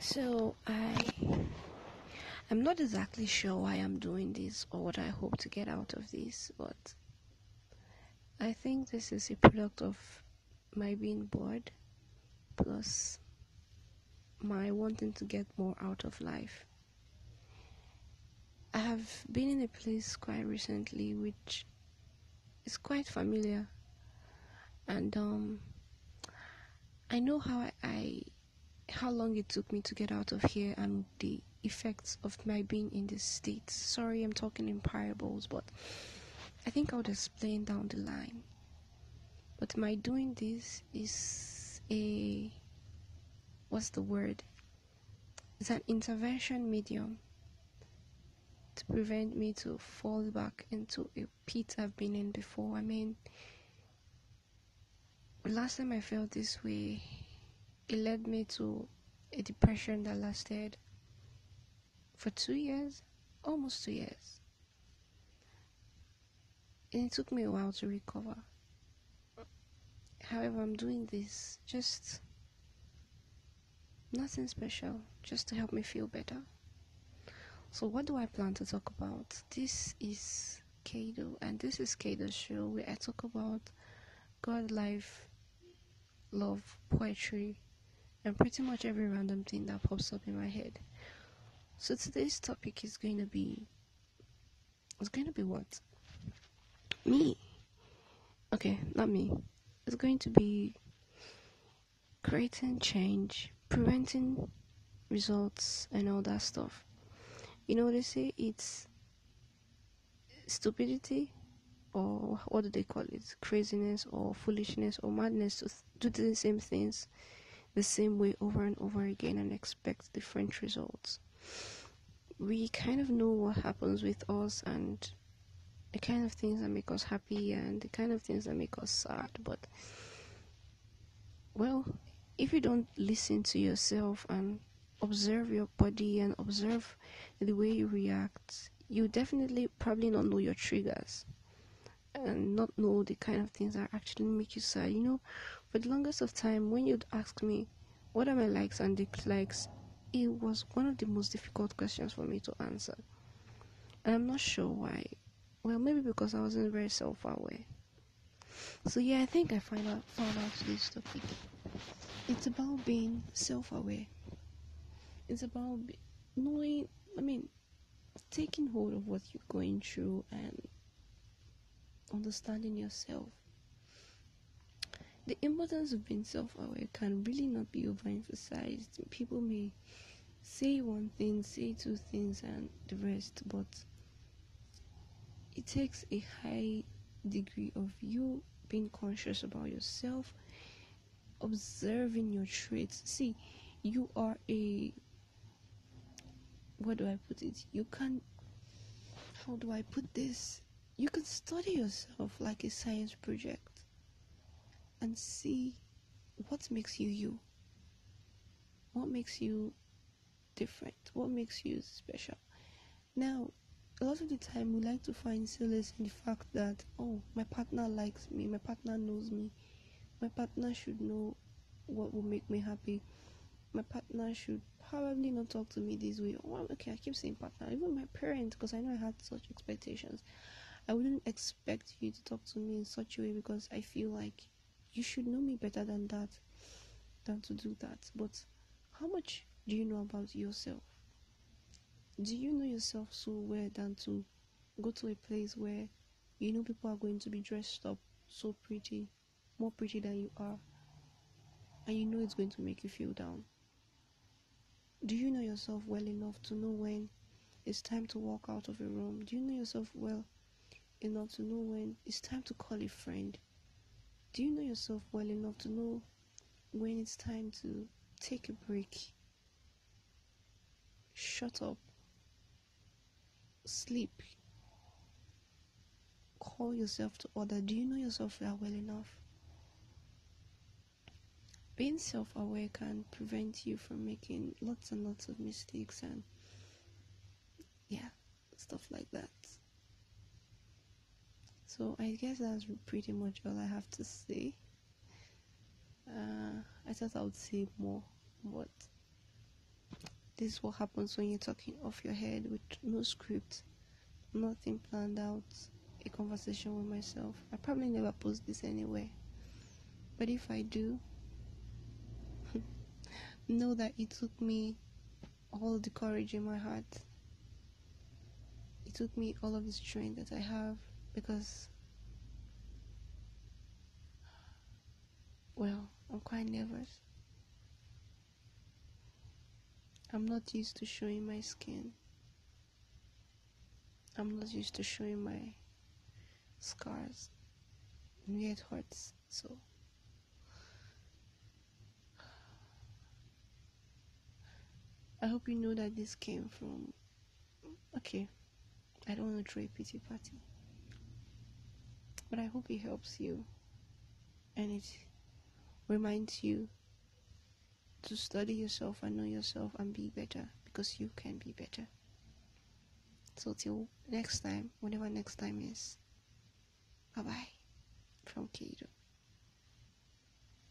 So I I'm not exactly sure why I'm doing this or what I hope to get out of this, but I think this is a product of my being bored plus my wanting to get more out of life. I have been in a place quite recently which is quite familiar and um I know how I, I how long it took me to get out of here and the effects of my being in this state. Sorry, I'm talking in parables, but I think I'll explain down the line. But my doing this is a what's the word? It's an intervention medium to prevent me to fall back into a pit I've been in before. I mean, last time I felt this way, it led me to a depression that lasted for two years, almost two years. And it took me a while to recover. However, I'm doing this just nothing special, just to help me feel better. So, what do I plan to talk about? This is Kado, and this is Kado's show where I talk about God, life, love, poetry, and pretty much every random thing that pops up in my head. So today's topic is going to be it's going to be what? Me. Okay, not me. It's going to be creating change, preventing results and all that stuff. You know what they say it's stupidity or what do they call it? Craziness or foolishness or madness to do the same things the same way over and over again and expect different results. We kind of know what happens with us and the kind of things that make us happy and the kind of things that make us sad, but well, if you don't listen to yourself and observe your body and observe the way you react, you definitely probably not know your triggers and not know the kind of things that actually make you sad. You know, for the longest of time, when you'd ask me, what are my likes and dislikes, it was one of the most difficult questions for me to answer. And I'm not sure why. Well, maybe because I wasn't very self aware. So, yeah, I think I find out, found out this topic. It's about being self aware, it's about be- knowing, I mean, taking hold of what you're going through and understanding yourself. The importance of being self aware can really not be overemphasized. People may say one thing, say two things, and the rest, but it takes a high degree of you being conscious about yourself, observing your traits. See, you are a what do I put it? You can how do I put this? You can study yourself like a science project and see what makes you you. What makes you different? What makes you special? Now, a lot of the time we like to find solace in the fact that, oh, my partner likes me, my partner knows me, my partner should know what will make me happy, my partner should probably not talk to me this way. Okay, I keep saying partner, even my parents, because I know I had such expectations. I wouldn't expect you to talk to me in such a way because I feel like you should know me better than that, than to do that. But how much do you know about yourself? Do you know yourself so well than to go to a place where you know people are going to be dressed up so pretty, more pretty than you are, and you know it's going to make you feel down? Do you know yourself well enough to know when it's time to walk out of a room? Do you know yourself well enough to know when it's time to call a friend? Do you know yourself well enough to know when it's time to take a break? Shut up. Sleep. Call yourself to order. Do you know yourself well enough? Being self aware can prevent you from making lots and lots of mistakes and, yeah, stuff like that. So I guess that's pretty much all I have to say. Uh, I thought I would say more, but this is what happens when you're talking off your head with no script, nothing planned out, a conversation with myself. I probably never post this anywhere. But if I do, know that it took me all the courage in my heart. It took me all of the strength that I have because, well, I'm quite nervous. I'm not used to showing my skin. I'm not used to showing my scars and it hurts so I hope you know that this came from okay I don't want to throw a pity party but I hope it helps you and it reminds you to study yourself and know yourself and be better because you can be better. So, till next time, whenever next time is, bye bye from Kato.